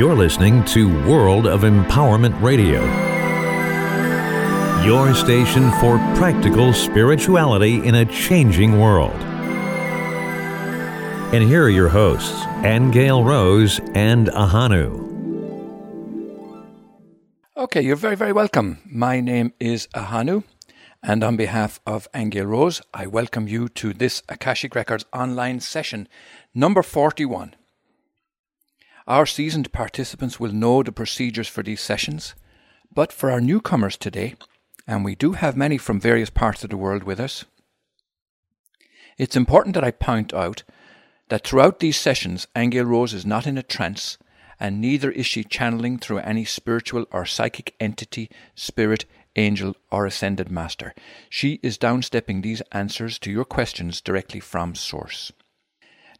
You're listening to World of Empowerment Radio, your station for practical spirituality in a changing world. And here are your hosts, Angel Rose and Ahanu. Okay, you're very, very welcome. My name is Ahanu, and on behalf of Angel Rose, I welcome you to this Akashic Records online session number 41. Our seasoned participants will know the procedures for these sessions, but for our newcomers today, and we do have many from various parts of the world with us, it's important that I point out that throughout these sessions, Angel Rose is not in a trance, and neither is she channeling through any spiritual or psychic entity, spirit, angel, or ascended master. She is downstepping these answers to your questions directly from Source.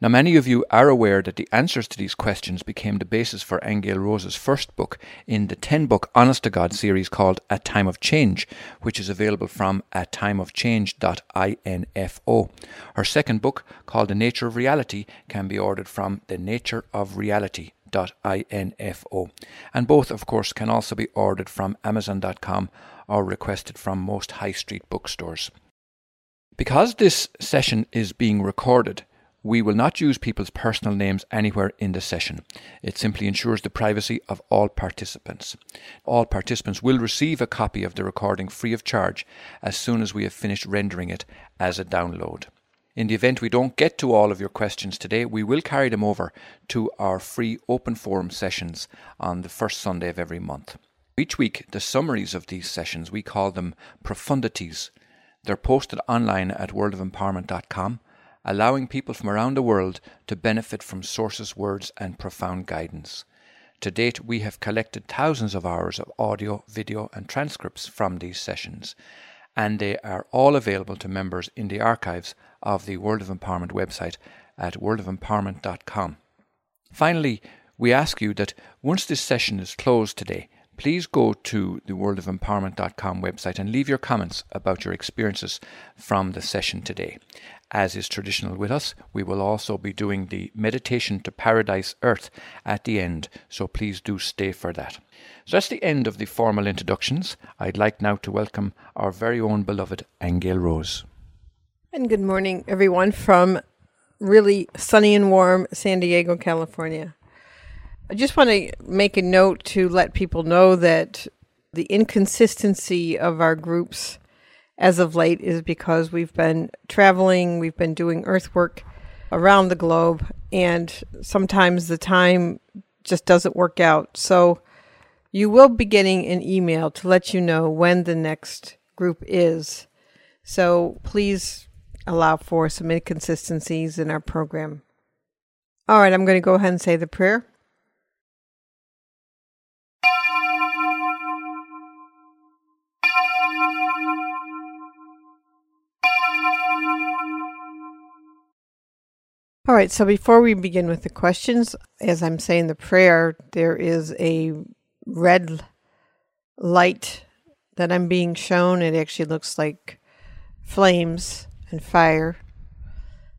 Now, many of you are aware that the answers to these questions became the basis for Angel Rose's first book in the 10 book Honest to God series called A Time of Change, which is available from a timeofchange.info. Her second book, called The Nature of Reality, can be ordered from the Nature of Reality. .info. And both, of course, can also be ordered from Amazon.com or requested from most high street bookstores. Because this session is being recorded, we will not use people's personal names anywhere in the session. It simply ensures the privacy of all participants. All participants will receive a copy of the recording free of charge as soon as we have finished rendering it as a download. In the event we don't get to all of your questions today, we will carry them over to our free open forum sessions on the first Sunday of every month. Each week, the summaries of these sessions, we call them profundities. They're posted online at worldofempowerment.com allowing people from around the world to benefit from Source's words and profound guidance. To date, we have collected thousands of hours of audio, video, and transcripts from these sessions, and they are all available to members in the archives of the World of Empowerment website at worldofempowerment.com. Finally, we ask you that once this session is closed today, please go to the worldofempowerment.com website and leave your comments about your experiences from the session today. As is traditional with us, we will also be doing the meditation to paradise earth at the end, so please do stay for that. So that's the end of the formal introductions. I'd like now to welcome our very own beloved Angel Rose. And good morning, everyone, from really sunny and warm San Diego, California. I just want to make a note to let people know that the inconsistency of our groups as of late is because we've been traveling, we've been doing earthwork around the globe, and sometimes the time just doesn't work out. So you will be getting an email to let you know when the next group is. So please allow for some inconsistencies in our program. All right, I'm going to go ahead and say the prayer. All right, so before we begin with the questions, as I'm saying the prayer, there is a red light that I'm being shown. It actually looks like flames and fire.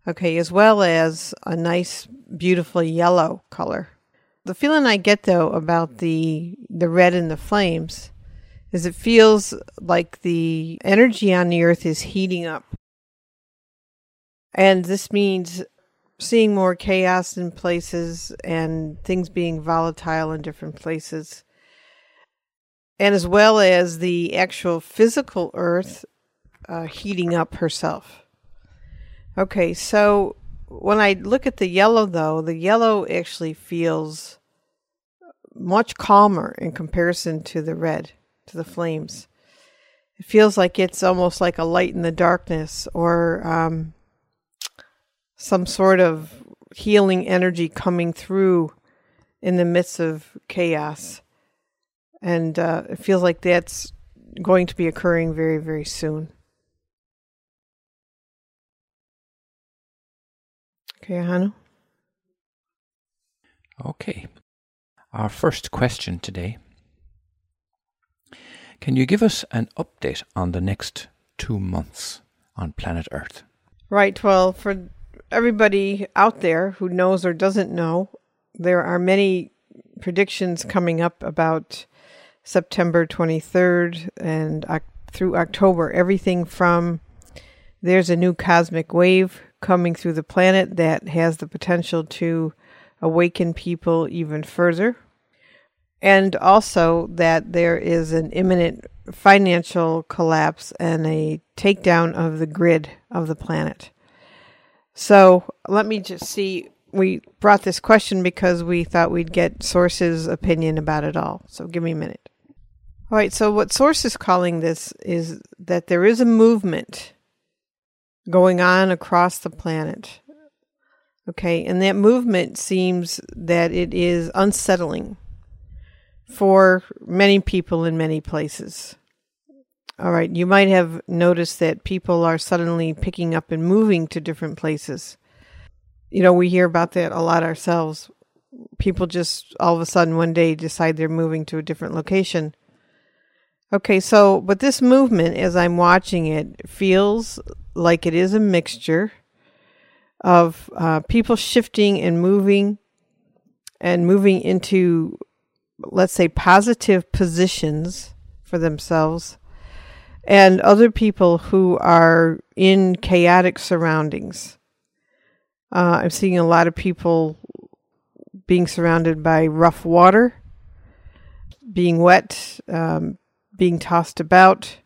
Okay, as well as a nice, beautiful yellow color. The feeling I get though about the the red and the flames is it feels like the energy on the earth is heating up. And this means seeing more chaos in places and things being volatile in different places. And as well as the actual physical earth uh, heating up herself. Okay, so when I look at the yellow, though, the yellow actually feels much calmer in comparison to the red, to the flames. It feels like it's almost like a light in the darkness or um, some sort of healing energy coming through in the midst of chaos. And uh, it feels like that's going to be occurring very, very soon. Okay, Hanu? Okay. Our first question today. Can you give us an update on the next two months on planet Earth? Right. Well, for everybody out there who knows or doesn't know, there are many predictions coming up about September 23rd and through October. Everything from there's a new cosmic wave coming through the planet that has the potential to awaken people even further. And also that there is an imminent financial collapse and a takedown of the grid of the planet. So let me just see. We brought this question because we thought we'd get Source's opinion about it all. So give me a minute. All right, so what Source is calling this is that there is a movement going on across the planet. Okay, and that movement seems that it is unsettling for many people in many places. All right, you might have noticed that people are suddenly picking up and moving to different places. You know, we hear about that a lot ourselves. People just all of a sudden one day decide they're moving to a different location. Okay, so, but this movement, as I'm watching it, feels like it is a mixture of uh, people shifting and moving and moving into, let's say, positive positions for themselves and other people who are in chaotic surroundings. Uh, I'm seeing a lot of people being surrounded by rough water, being wet, um, being tossed about.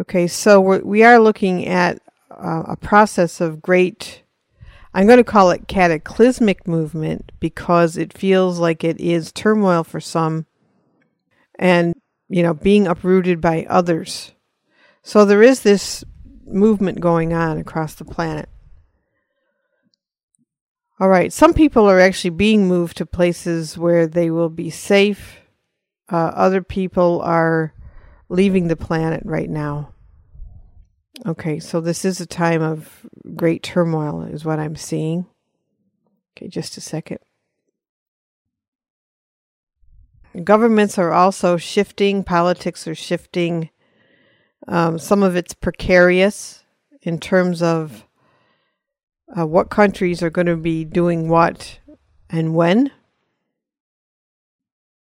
Okay, so we're, we are looking at uh, a process of great, I'm going to call it cataclysmic movement because it feels like it is turmoil for some and you know, being uprooted by others. So there is this movement going on across the planet. All right, some people are actually being moved to places where they will be safe. Uh, other people are leaving the planet right now. Okay, so this is a time of great turmoil, is what I'm seeing. Okay, just a second. Governments are also shifting, politics are shifting. Um, some of it's precarious in terms of uh, what countries are going to be doing what and when.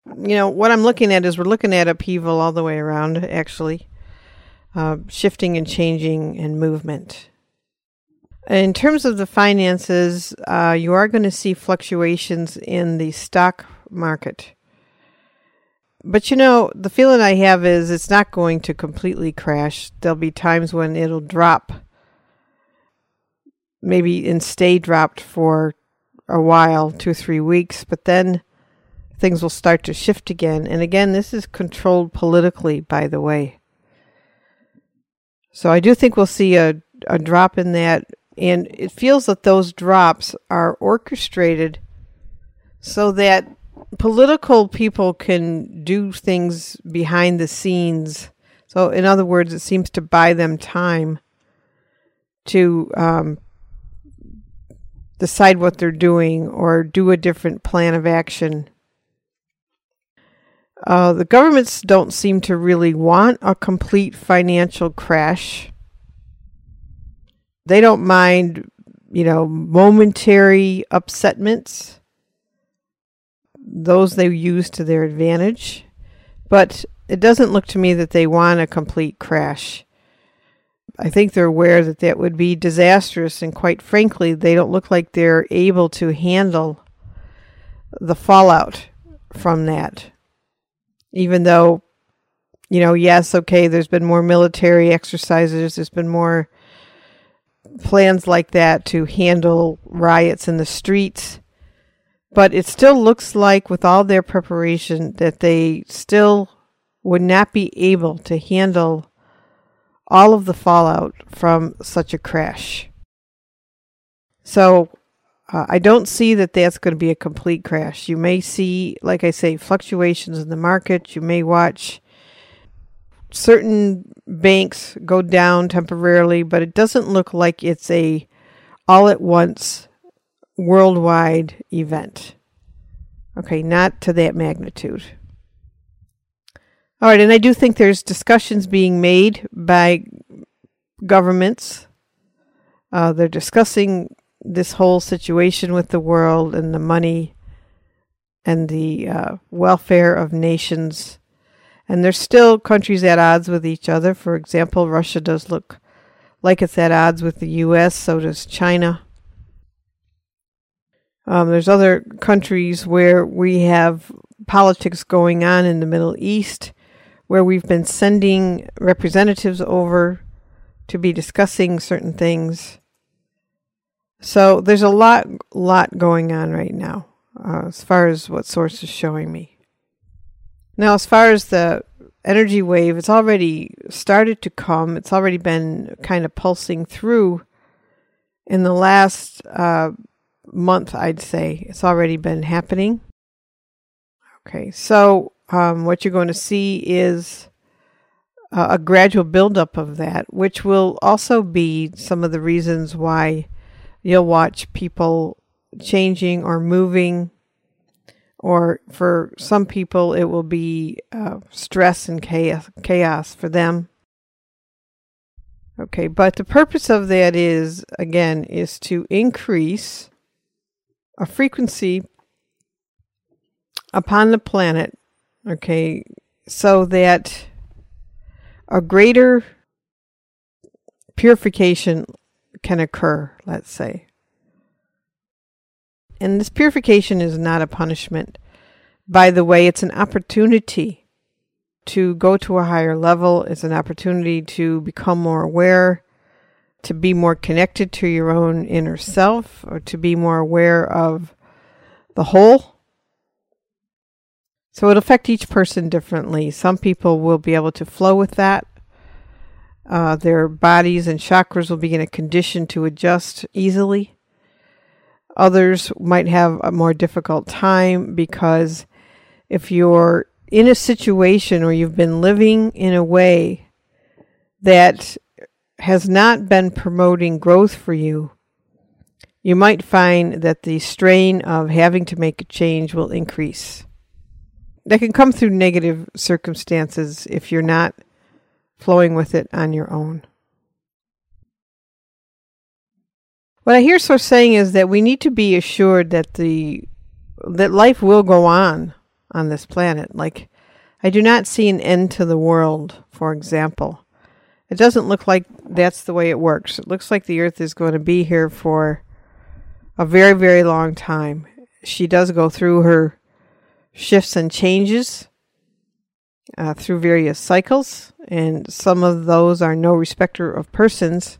You know, what I'm looking at is we're looking at upheaval all the way around, actually, uh, shifting and changing and movement. In terms of the finances, uh, you are going to see fluctuations in the stock market. But you know, the feeling I have is it's not going to completely crash. There'll be times when it'll drop, maybe and stay dropped for a while, two three weeks, but then things will start to shift again. And again, this is controlled politically, by the way. So I do think we'll see a, a drop in that. And it feels that those drops are orchestrated so that political people can do things behind the scenes. So, in other words, it seems to buy them time to um, decide what they're doing or do a different plan of action. Uh, the governments don't seem to really want a complete financial crash. They don't mind, you know, momentary upsetments those they use to their advantage, but it doesn't look to me that they want a complete crash. I think they're aware that that would be disastrous, and quite frankly, they don't look like they're able to handle the fallout from that. Even though, you know, yes, okay, there's been more military exercises, there's been more plans like that to handle riots in the streets. But it still looks like, with all their preparation, that they still would not be able to handle all of the fallout from such a crash. So uh, I don't see that that's going to be a complete crash. You may see, like I say, fluctuations in the market. You may watch certain banks go down temporarily, but it doesn't look like it's a all at once worldwide event. Okay, not to that magnitude. All right, and I do think there's discussions being made by governments. Uh, they're discussing this whole situation with the world and the money and the uh, welfare of nations. And there's still countries at odds with each other. For example, Russia does look like it's at odds with the U.S., so does China. Um, there's other countries where we have politics going on in the Middle East, where we've been sending representatives over to be discussing certain things. So there's a lot, lot going on right now, uh, as far as what source is showing me. Now, as far as the energy wave, it's already started to come. It's already been kind of pulsing through in the last uh, month, I'd say. It's already been happening. Okay, so um, what you're going to see is uh, a gradual buildup of that, which will also be some of the reasons why you'll watch people changing or moving. Or for some people, it will be uh, stress and chaos, chaos for them. Okay, but the purpose of that is, again, is to increase a frequency upon the planet, okay, so that a greater purification can occur, let's say. And this purification is not a punishment. By the way, it's an opportunity to go to a higher level. It's an opportunity to become more aware, to be more connected to your own inner self, or to be more aware of the whole. So it'll affect each person differently. Some people will be able to flow with that. Uh, their bodies and chakras will be in a condition to adjust easily. Others might have a more difficult time because if you're in a situation where you've been living in a way that has not been promoting growth for you, you might find that the strain of having to make a change will increase that can come through negative circumstances if you're not flowing with it on your own. What I hear so saying is that we need to be assured that the that life will go on on this planet. Like I do not see an end to the world, for example. It doesn't look like that's the way it works. It looks like the earth is going to be here for a very, very long time. She does go through her shifts and changes uh, through various cycles, and some of those are no respecter of persons.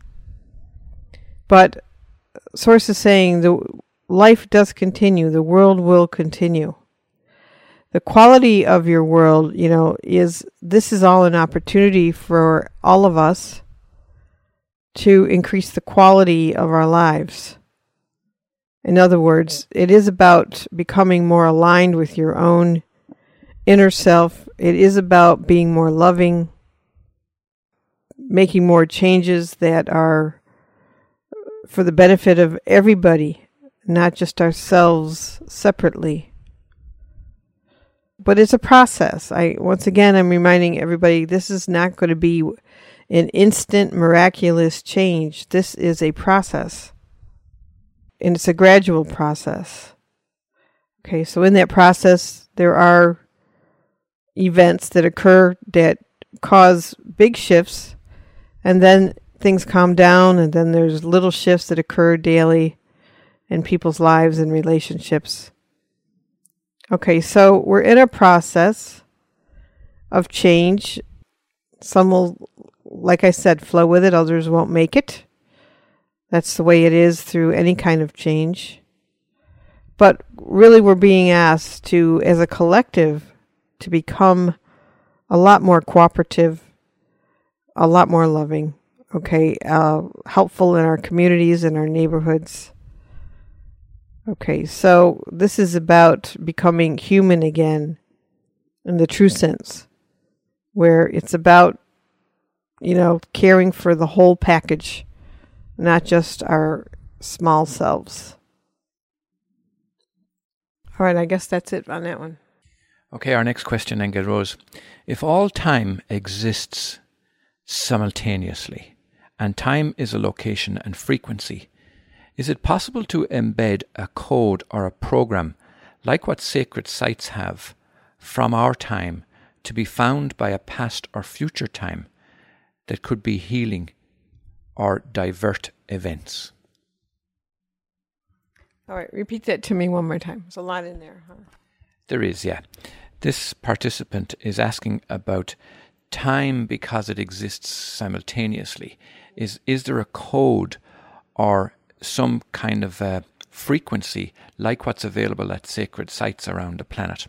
But Source is saying the life does continue, the world will continue. The quality of your world, you know, is this is all an opportunity for all of us to increase the quality of our lives. In other words, it is about becoming more aligned with your own inner self. It is about being more loving, making more changes that are for the benefit of everybody, not just ourselves separately. But it's a process. I once again I'm reminding everybody this is not going to be an instant miraculous change. This is a process and it's a gradual process. Okay, so in that process, there are events that occur that cause big shifts, and then things calm down, and then there's little shifts that occur daily in people's lives and relationships. Okay, so we're in a process of change. Some will, like I said, flow with it, others won't make it. That's the way it is through any kind of change. But really, we're being asked to, as a collective, to become a lot more cooperative, a lot more loving, okay, uh, helpful in our communities and our neighborhoods. Okay, so this is about becoming human again in the true sense, where it's about, you know, caring for the whole package not just our small selves. All right, I guess that's it on that one. Okay, our next question then Rose. If all time exists simultaneously, and time is a location and frequency, is it possible to embed a code or a program like what sacred sites have, from our time to be found by a past or future time that could be healing or divert events. All right, repeat that to me one more time. There's a lot in there, huh? There is, yeah. This participant is asking about time because it exists simultaneously. Is is there a code or some kind of a frequency like what's available at sacred sites around the planet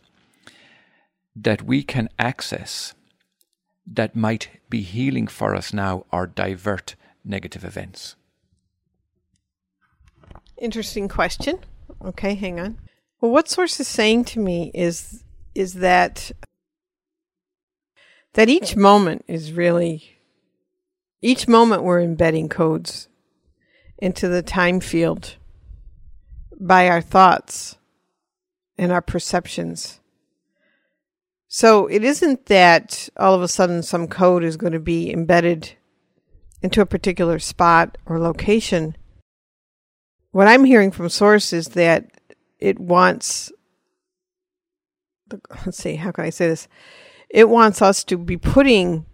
that we can access that might be healing for us now or divert negative events? Interesting question. Okay, hang on. Well, what source is saying to me is is that that each moment is really each moment we're embedding codes into the time field by our thoughts and our perceptions. So it isn't that all of a sudden some code is going to be embedded into a particular spot or location. What I'm hearing from Source is that it wants, let's see, how can I say this? It wants us to be putting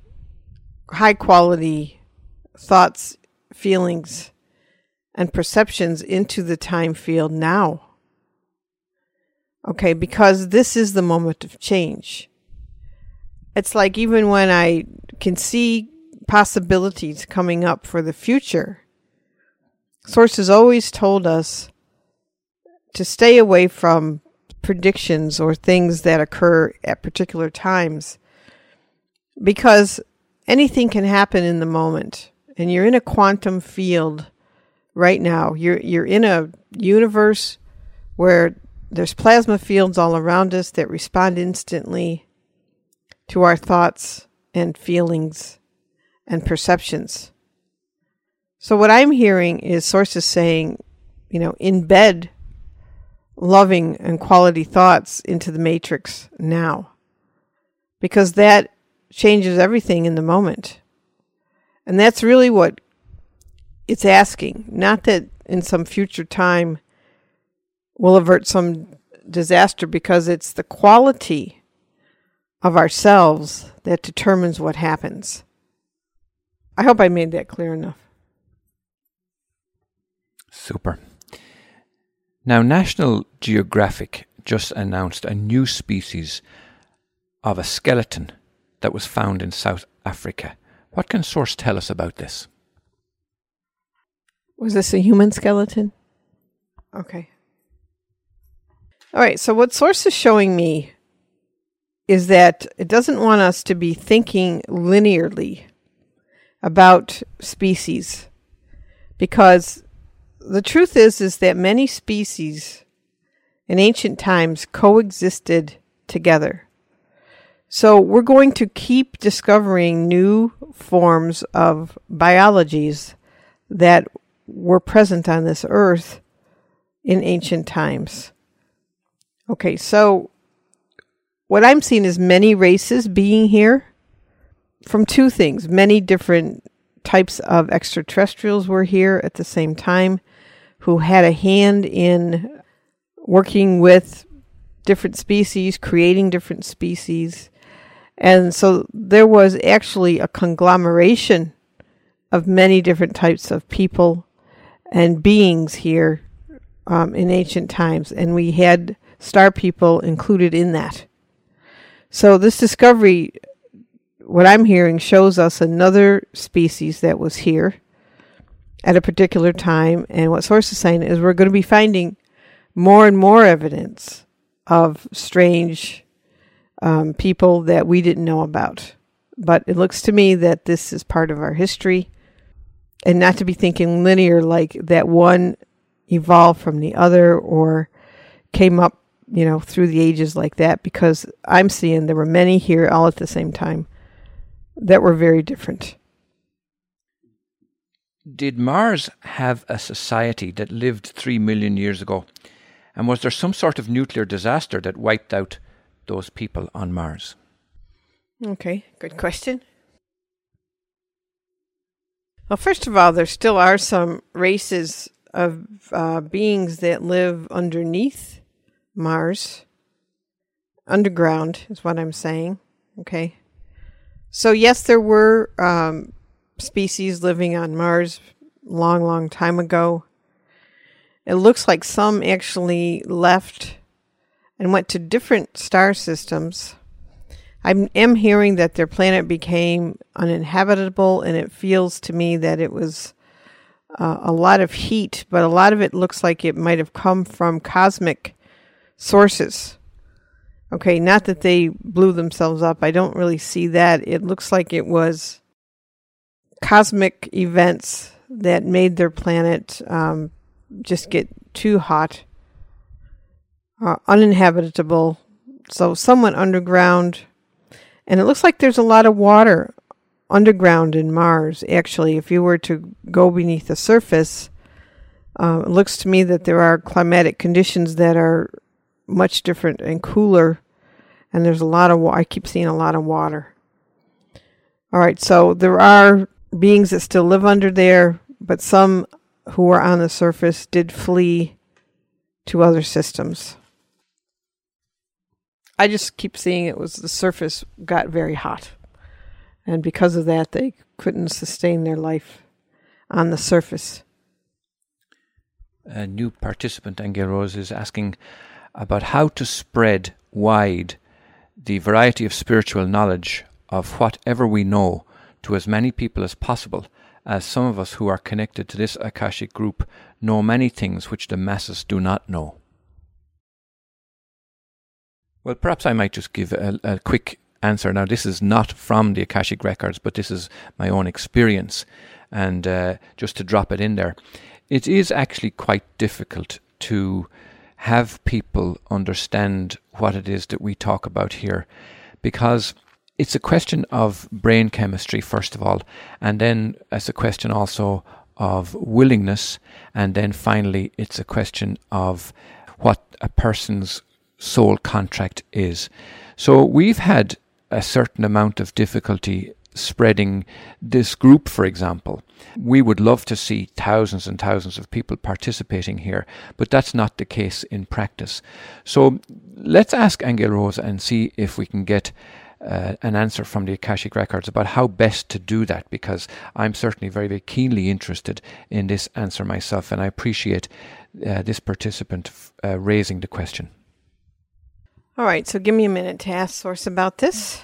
high quality thoughts, feelings, and perceptions into the time field now. Okay, because this is the moment of change. It's like even when I can see possibilities coming up for the future, sources always told us to stay away from predictions or things that occur at particular times because anything can happen in the moment and you're in a quantum field right now you're you're in a universe where there's plasma fields all around us that respond instantly to our thoughts and feelings and perceptions so what i'm hearing is sources saying you know embed loving and quality thoughts into the matrix now because that changes everything in the moment. And that's really what it's asking. Not that in some future time we'll avert some disaster because it's the quality of ourselves that determines what happens. I hope I made that clear enough. Super. Now, National Geographic just announced a new species of a skeleton that was found in South Africa. What can Source tell us about this? Was this a human skeleton? Okay. All right, so what Source is showing me is that it doesn't want us to be thinking linearly about species because the truth is is that many species in ancient times coexisted together. So we're going to keep discovering new forms of biologies that were present on this earth in ancient times. Okay, so what I'm seeing is many races being here from two things. Many different types of extraterrestrials were here at the same time who had a hand in working with different species, creating different species. And so there was actually a conglomeration of many different types of people and beings here um, in ancient times. And we had star people included in that. So this discovery, what I'm hearing, shows us another species that was here at a particular time. And what Source is saying is we're going to be finding more and more evidence of strange um, people that we didn't know about. But it looks to me that this is part of our history and not to be thinking linear like that one evolved from the other or came up, you know, through the ages like that because I'm seeing there were many here all at the same time that were very different did Mars have a society that lived three million years ago? And was there some sort of nuclear disaster that wiped out those people on Mars? Okay, good question. Well, first of all, there still are some races of uh, beings that live underneath Mars. Underground is what I'm saying. Okay. So, yes, there were um, species living on Mars long, long time ago. It looks like some actually left and went to different star systems. I am hearing that their planet became uninhabitable, and it feels to me that it was uh, a lot of heat, but a lot of it looks like it might have come from cosmic sources. Okay, not that they blew themselves up. I don't really see that. It looks like it was cosmic events that made their planet um, just get too hot, uh, uninhabitable. So, somewhat underground. And it looks like there's a lot of water underground in Mars. Actually, if you were to go beneath the surface, uh, it looks to me that there are climatic conditions that are much different and cooler. And there's a lot of I keep seeing a lot of water. All right, so there are beings that still live under there, but some who were on the surface did flee to other systems. I just keep seeing it was the surface got very hot. And because of that, they couldn't sustain their life on the surface. A new participant, Angel Rose, is asking about how to spread wide the variety of spiritual knowledge of whatever we know to as many people as possible as some of us who are connected to this Akashic group know many things which the masses do not know. Well, perhaps I might just give a, a quick answer. Now, this is not from the Akashic Records, but this is my own experience. And uh, just to drop it in there, it is actually quite difficult to have people understand what it is that we talk about here because it's a question of brain chemistry, first of all, and then it's a question also of willingness, and then finally, it's a question of what a person's soul contract is. So we've had a certain amount of difficulty spreading this group, for example. We would love to see thousands and thousands of people participating here, but that's not the case in practice. So let's ask Angel Rose and see if we can get uh, an answer from the Akashic Records about how best to do that because I'm certainly very, very keenly interested in this answer myself and I appreciate uh, this participant uh, raising the question. All right, so give me a minute to ask Source about this.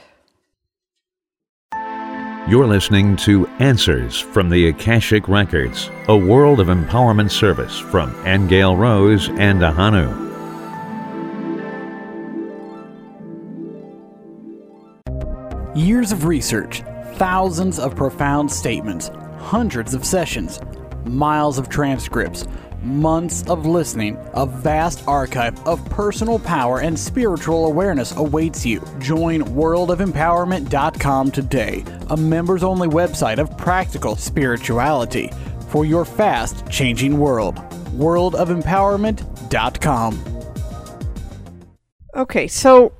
You're listening to Answers from the Akashic Records, a world of empowerment service from Angel Rose and Ahanu. Years of research, thousands of profound statements, hundreds of sessions, miles of transcripts, months of listening, a vast archive of personal power and spiritual awareness awaits you. Join worldofempowerment.com today, a members only website of practical spirituality for your fast changing world. Worldofempowerment.com. Okay, so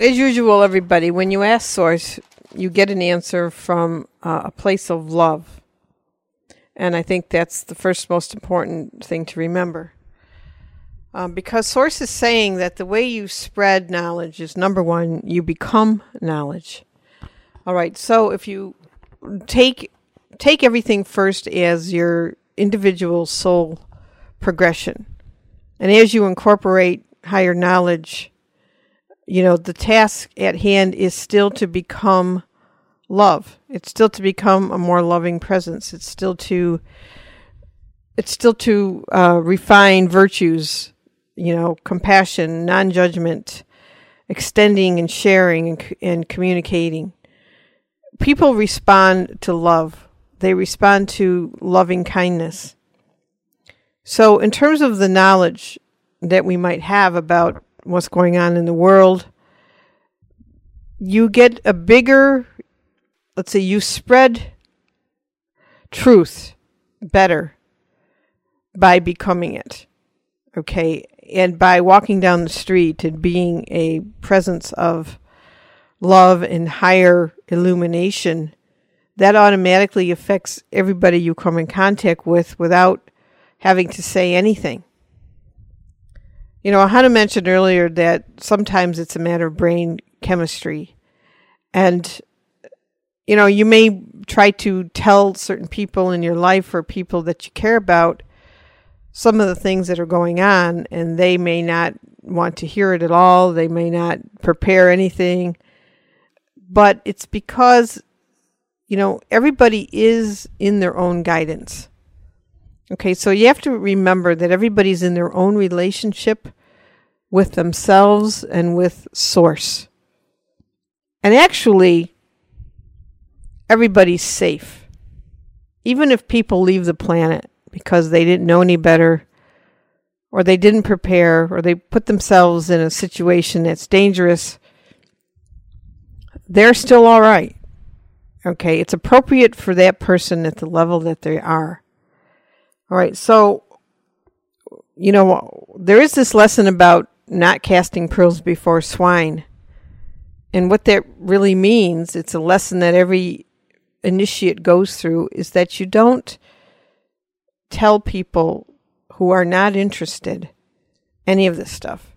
as usual, everybody, when you ask Source, you get an answer from uh, a place of love. And I think that's the first most important thing to remember. Um, because Source is saying that the way you spread knowledge is number one, you become knowledge. All right, so if you take take everything first as your individual soul progression, and as you incorporate higher knowledge you know, the task at hand is still to become love. It's still to become a more loving presence. It's still to it's still to uh, refine virtues, you know, compassion, non-judgment, extending and sharing and, and communicating. People respond to love. They respond to loving kindness. So, in terms of the knowledge that we might have about what's going on in the world. You get a bigger, let's say, you spread truth better by becoming it. Okay. And by walking down the street and being a presence of love and higher illumination, that automatically affects everybody you come in contact with without having to say anything. You know, Ahanu mentioned earlier that sometimes it's a matter of brain chemistry. And, you know, you may try to tell certain people in your life or people that you care about some of the things that are going on, and they may not want to hear it at all. They may not prepare anything. But it's because, you know, everybody is in their own guidance. Okay, so you have to remember that everybody's in their own relationship with themselves and with Source. And actually, everybody's safe. Even if people leave the planet because they didn't know any better, or they didn't prepare, or they put themselves in a situation that's dangerous, they're still all right. Okay, it's appropriate for that person at the level that they are. All right, so, you know, there is this lesson about not casting pearls before swine. And what that really means, it's a lesson that every initiate goes through, is that you don't tell people who are not interested any of this stuff.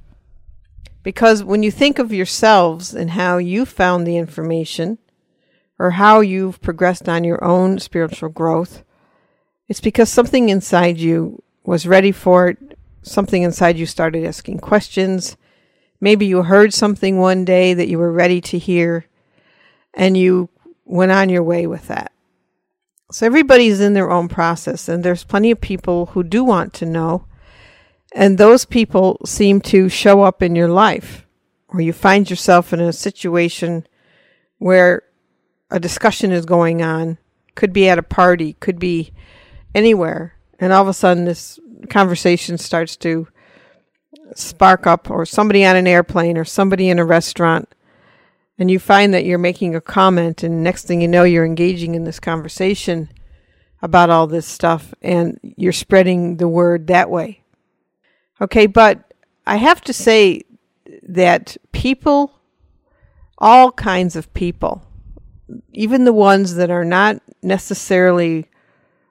Because when you think of yourselves and how you found the information, or how you've progressed on your own spiritual growth, it's because something inside you was ready for it. Something inside you started asking questions. Maybe you heard something one day that you were ready to hear, and you went on your way with that. So everybody's in their own process, and there's plenty of people who do want to know, and those people seem to show up in your life, or you find yourself in a situation where a discussion is going on, could be at a party, could be anywhere, and all of a sudden this conversation starts to spark up, or somebody on an airplane, or somebody in a restaurant and you find that you're making a comment and next thing you know you're engaging in this conversation about all this stuff and you're spreading the word that way. Okay but i have to say that people all kinds of people even the ones that are not necessarily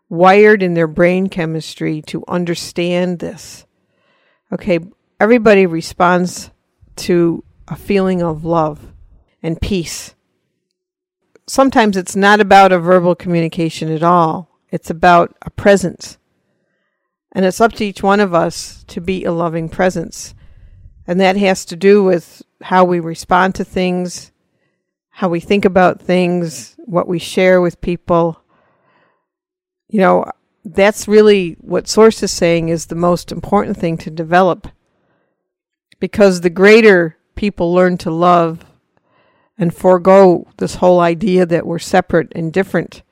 wired in their brain chemistry to understand this okay everybody responds to a feeling of love and peace. Sometimes it's not about a verbal communication at all, it's about a presence. And it's up to each one of us to be a loving presence. And that has to do with how we respond to things, how we think about things, what we share with people. You know, that's really what Source is saying is the most important thing to develop. Because the greater people learn to love and forego this whole idea that we're separate and different,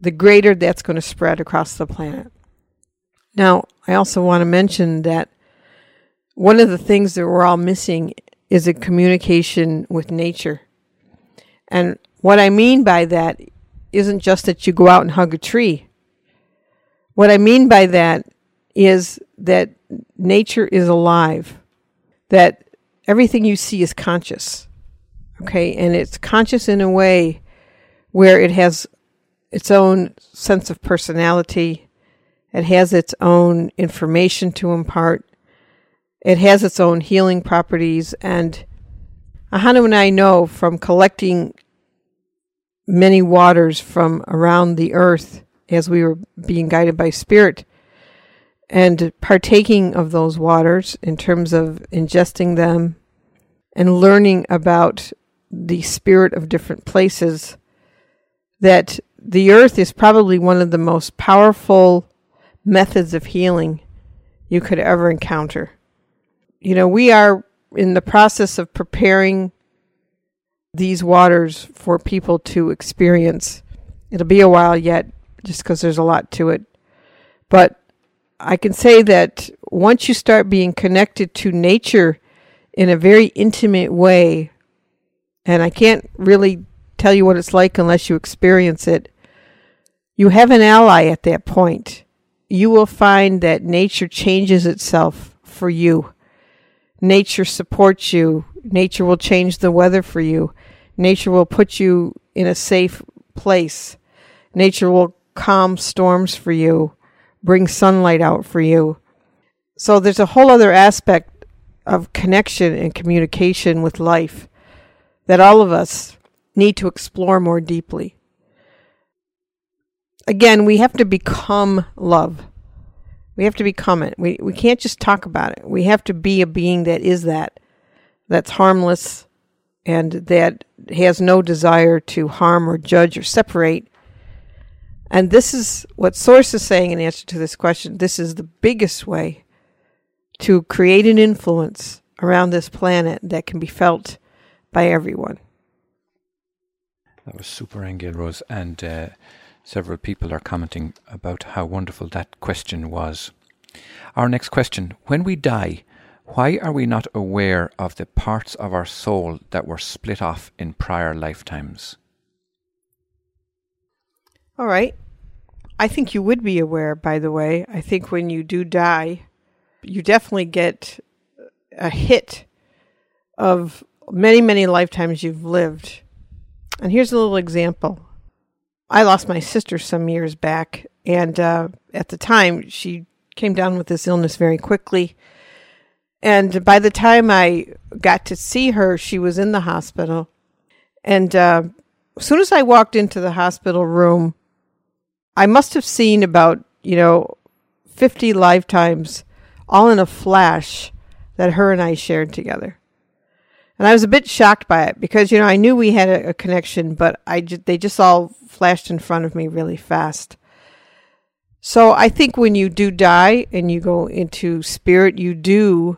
the greater that's going to spread across the planet. Now, I also want to mention that one of the things that we're all missing is a communication with nature. And what I mean by that isn't just that you go out and hug a tree. What I mean by that is that nature is alive, that everything you see is conscious. Okay, and it's conscious in a way where it has its own sense of personality, it has its own information to impart, it has its own healing properties, and Ahanu and I know from collecting many waters from around the earth as we were being guided by spirit and partaking of those waters in terms of ingesting them and learning about the spirit of different places that the earth is probably one of the most powerful methods of healing you could ever encounter. You know, we are in the process of preparing these waters for people to experience. It'll be a while yet, just because there's a lot to it. But I can say that once you start being connected to nature in a very intimate way, and I can't really tell you what it's like unless you experience it. You have an ally at that point. You will find that nature changes itself for you. Nature supports you. Nature will change the weather for you. Nature will put you in a safe place. Nature will calm storms for you, bring sunlight out for you. So there's a whole other aspect of connection and communication with life that all of us need to explore more deeply. Again, we have to become love. We have to become it. We, we can't just talk about it. We have to be a being that is that, that's harmless and that has no desire to harm or judge or separate. And this is what Source is saying in answer to this question. This is the biggest way to create an influence around this planet that can be felt by everyone. That was super, Angel Rose. And uh, several people are commenting about how wonderful that question was. Our next question When we die, why are we not aware of the parts of our soul that were split off in prior lifetimes? All right. I think you would be aware, by the way. I think when you do die, you definitely get a hit of many, many lifetimes you've lived. And here's a little example. I lost my sister some years back, and uh, at the time, she came down with this illness very quickly. And by the time I got to see her, she was in the hospital. And uh, as soon as I walked into the hospital room, I must have seen about, you know, 50 lifetimes all in a flash that her and I shared together. And I was a bit shocked by it because, you know, I knew we had a, a connection, but I they just all flashed in front of me really fast. So I think when you do die and you go into spirit, you do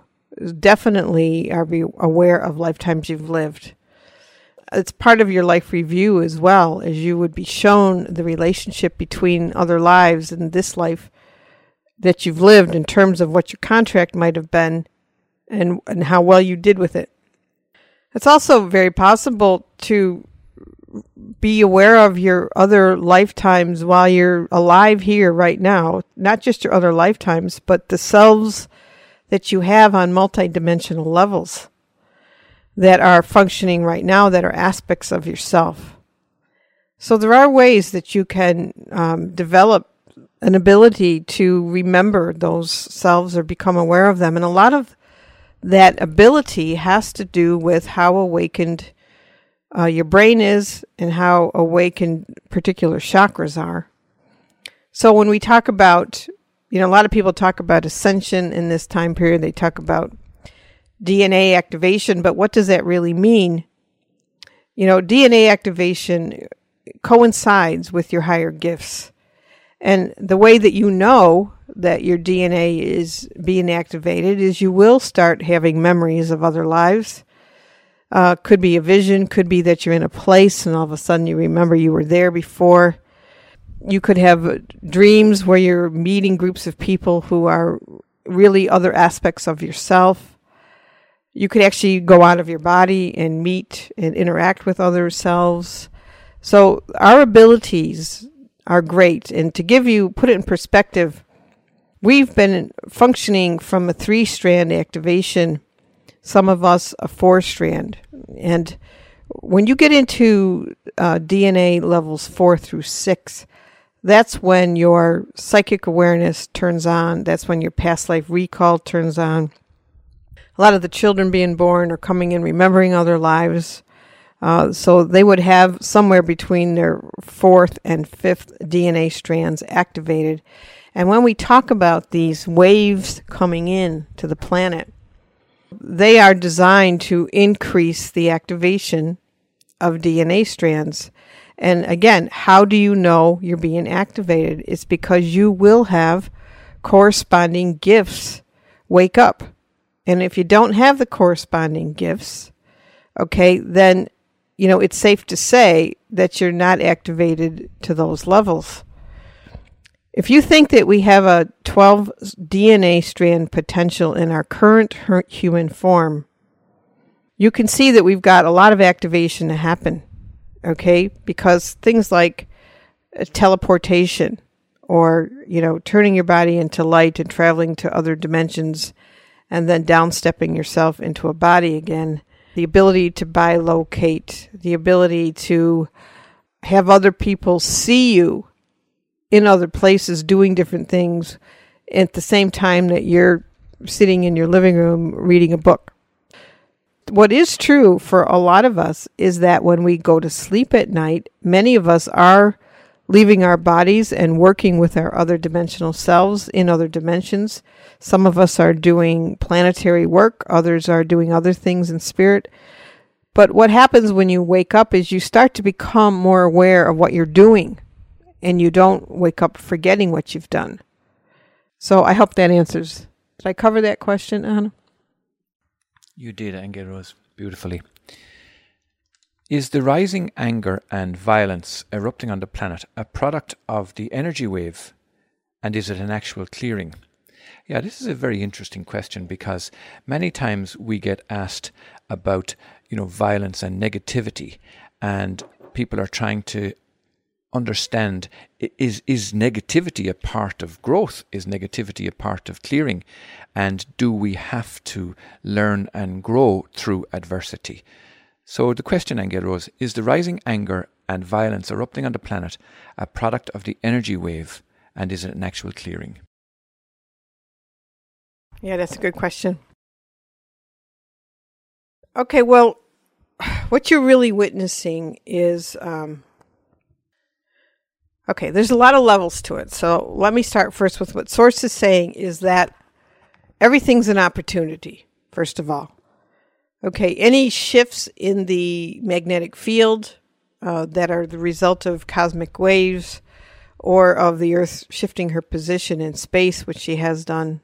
definitely are be aware of lifetimes you've lived. It's part of your life review as well, as you would be shown the relationship between other lives and this life that you've lived in terms of what your contract might have been and, and how well you did with it. It's also very possible to be aware of your other lifetimes while you're alive here right now, not just your other lifetimes, but the selves that you have on multidimensional levels that are functioning right now that are aspects of yourself. So there are ways that you can um, develop an ability to remember those selves or become aware of them. And a lot of that ability has to do with how awakened uh, your brain is and how awakened particular chakras are. So when we talk about, you know, a lot of people talk about ascension in this time period, they talk about DNA activation, but what does that really mean? You know, DNA activation coincides with your higher gifts. And the way that you know that your DNA is being activated is you will start having memories of other lives. Uh, could be a vision, could be that you're in a place and all of a sudden you remember you were there before. You could have dreams where you're meeting groups of people who are really other aspects of yourself. You could actually go out of your body and meet and interact with other selves. So, our abilities are great. And to give you, put it in perspective, we've been functioning from a three strand activation, some of us a four strand. And when you get into uh, DNA levels four through six, that's when your psychic awareness turns on. That's when your past life recall turns on. A lot of the children being born are coming in remembering other lives. Uh, so they would have somewhere between their fourth and fifth DNA strands activated. And when we talk about these waves coming in to the planet, they are designed to increase the activation of DNA strands. And again, how do you know you're being activated? It's because you will have corresponding gifts wake up. And if you don't have the corresponding gifts, okay, then you know, it's safe to say that you're not activated to those levels. If you think that we have a 12 DNA strand potential in our current human form, you can see that we've got a lot of activation to happen, okay? Because things like uh, teleportation or, you know, turning your body into light and traveling to other dimensions and then downstepping yourself into a body again the ability to bilocate, the ability to have other people see you in other places doing different things at the same time that you're sitting in your living room reading a book. What is true for a lot of us is that when we go to sleep at night, many of us are leaving our bodies and working with our other dimensional selves in other dimensions. Some of us are doing planetary work, others are doing other things in spirit. But what happens when you wake up is you start to become more aware of what you're doing and you don't wake up forgetting what you've done. So I hope that answers. Did I cover that question, Ahanu? You did, Angie Rose, beautifully. Is the rising anger and violence erupting on the planet a product of the energy wave? And is it an actual clearing? Yeah, this is a very interesting question because many times we get asked about, you know, violence and negativity, and people are trying to understand is is negativity a part of growth is negativity a part of clearing and do we have to learn and grow through adversity so the question Rose is the rising anger and violence erupting on the planet a product of the energy wave and is it an actual clearing yeah that's a good question okay well what you're really witnessing is um, Okay, there's a lot of levels to it. So let me start first with what Source is saying is that everything's an opportunity, first of all. Okay, any shifts in the magnetic field uh, that are the result of cosmic waves or of the Earth shifting her position in space, which she has done,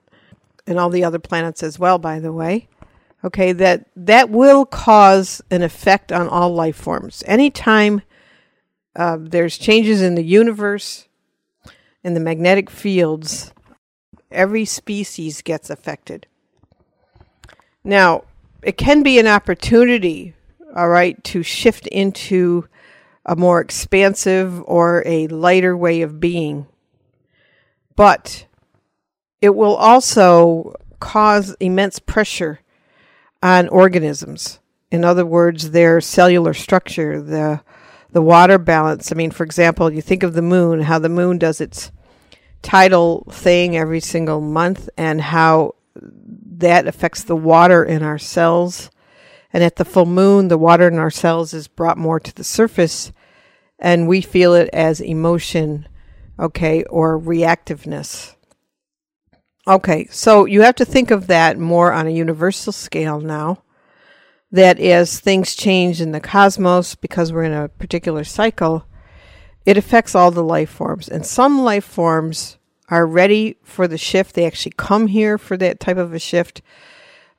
and all the other planets as well, by the way. Okay, that that will cause an effect on all life forms. Anytime uh, there's changes in the universe, in the magnetic fields. Every species gets affected. Now, it can be an opportunity, all right, to shift into a more expansive or a lighter way of being. But it will also cause immense pressure on organisms. In other words, their cellular structure, the the water balance. I mean, for example, you think of the moon, how the moon does its tidal thing every single month, and how that affects the water in our cells. And at the full moon, the water in our cells is brought more to the surface, and we feel it as emotion, okay, or reactiveness. Okay, so you have to think of that more on a universal scale now that as things change in the cosmos, because we're in a particular cycle, it affects all the life forms. And some life forms are ready for the shift. They actually come here for that type of a shift.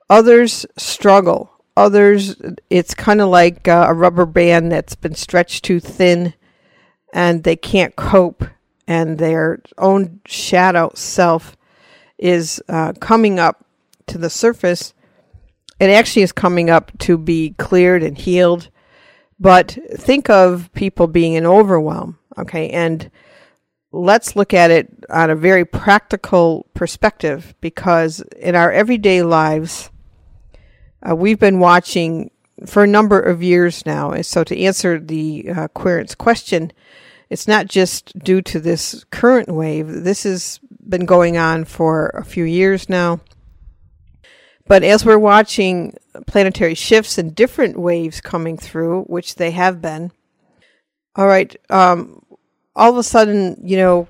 Others struggle. Others, it's kind of like uh, a rubber band that's been stretched too thin and they can't cope, and their own shadow self is uh, coming up to the surface it actually is coming up to be cleared and healed. But think of people being in overwhelm, okay? And let's look at it on a very practical perspective because in our everyday lives, uh, we've been watching for a number of years now. And So, to answer the uh, querent's question, it's not just due to this current wave, this has been going on for a few years now. But as we're watching planetary shifts and different waves coming through, which they have been, all right, um, all of a sudden, you know,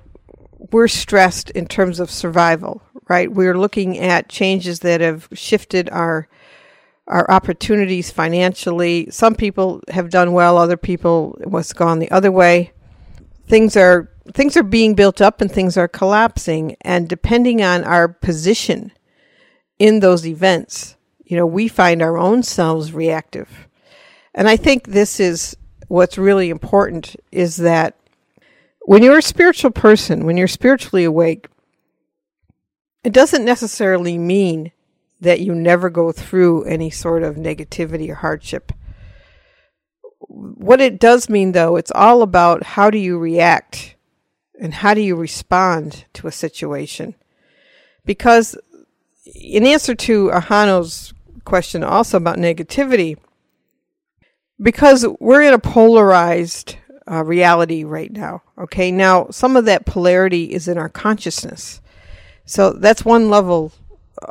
we're stressed in terms of survival, right? We're looking at changes that have shifted our our opportunities financially. Some people have done well, other people was gone the other way. Things are things are being built up and things are collapsing and depending on our position in those events, you know, we find our own selves reactive. And I think this is what's really important is that when you're a spiritual person, when you're spiritually awake, it doesn't necessarily mean that you never go through any sort of negativity or hardship. What it does mean, though, it's all about how do you react and how do you respond to a situation. Because in answer to Ahanu's question also about negativity, because we're in a polarized uh, reality right now. Okay, now some of that polarity is in our consciousness. So that's one level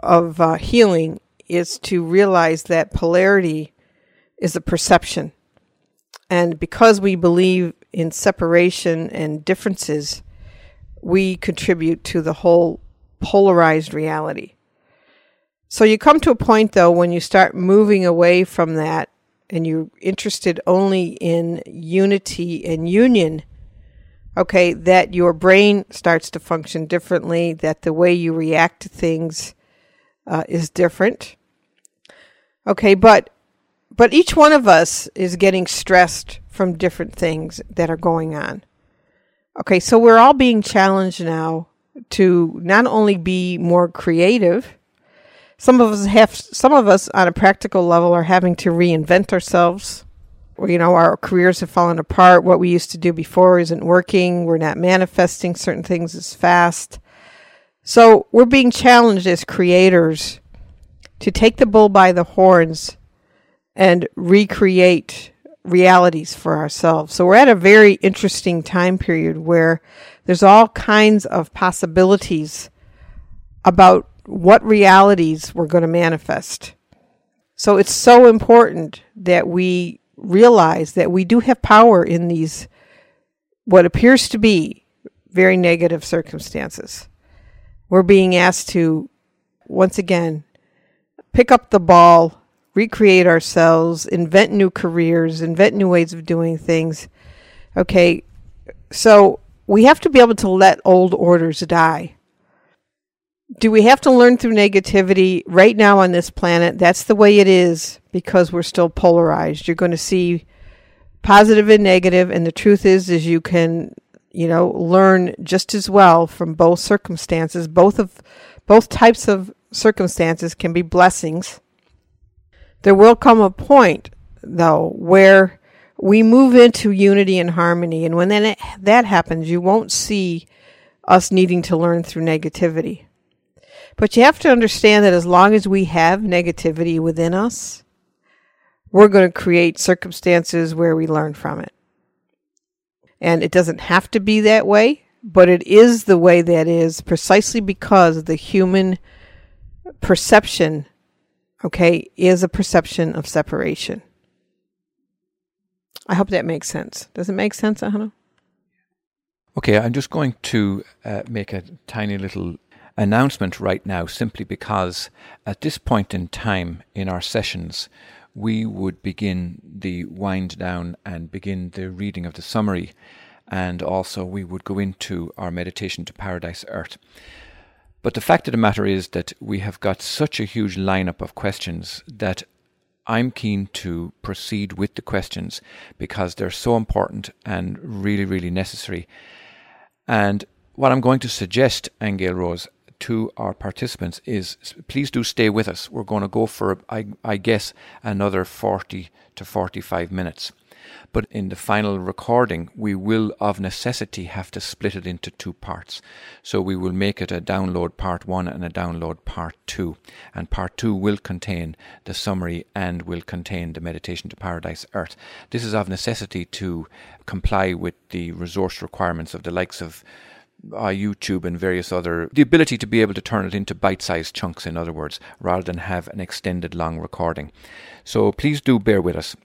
of uh, healing is to realize that polarity is a perception. And because we believe in separation and differences, we contribute to the whole polarized reality. So you come to a point, though, when you start moving away from that and you're interested only in unity and union, okay, that your brain starts to function differently, that the way you react to things uh, is different. Okay, but but each one of us is getting stressed from different things that are going on. Okay, so we're all being challenged now to not only be more creative, some of us have some of us on a practical level are having to reinvent ourselves. You know, our careers have fallen apart. What we used to do before isn't working. We're not manifesting certain things as fast. So we're being challenged as creators to take the bull by the horns and recreate realities for ourselves. So we're at a very interesting time period where there's all kinds of possibilities about what realities we're going to manifest. So it's so important that we realize that we do have power in these, what appears to be very negative circumstances. We're being asked to, once again, pick up the ball, recreate ourselves, invent new careers, invent new ways of doing things. Okay, so we have to be able to let old orders die. Do we have to learn through negativity right now on this planet? That's the way it is because we're still polarized. You're going to see positive and negative, and the truth is, is you can, you know, learn just as well from both circumstances. Both of both types of circumstances can be blessings. There will come a point, though, where we move into unity and harmony, and when that that happens, you won't see us needing to learn through negativity. But you have to understand that as long as we have negativity within us, we're going to create circumstances where we learn from it. And it doesn't have to be that way, but it is the way that is precisely because the human perception, okay, is a perception of separation. I hope that makes sense. Does it make sense, Ahanu? Okay, I'm just going to uh, make a tiny little announcement right now simply because at this point in time in our sessions, we would begin the wind down and begin the reading of the summary, and also we would go into our meditation to Paradise Earth. But the fact of the matter is that we have got such a huge lineup of questions that I'm keen to proceed with the questions because they're so important and really, really necessary. And what I'm going to suggest, Angel Rose, to our participants is please do stay with us. We're going to go for, I, I guess, another 40 to 45 minutes. But in the final recording, we will of necessity have to split it into two parts. So we will make it a download part one and a download part two. And part two will contain the summary and will contain the meditation to paradise earth. This is of necessity to comply with the resource requirements of the likes of uh, YouTube and various other, the ability to be able to turn it into bite sized chunks, in other words, rather than have an extended long recording. So please do bear with us.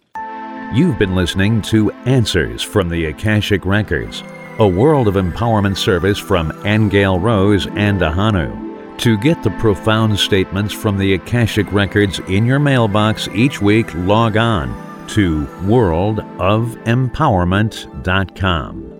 You've been listening to Answers from the Akashic Records, a world of empowerment service from Angel Rose and Ahanu. To get the profound statements from the Akashic Records in your mailbox each week, log on to worldofempowerment.com.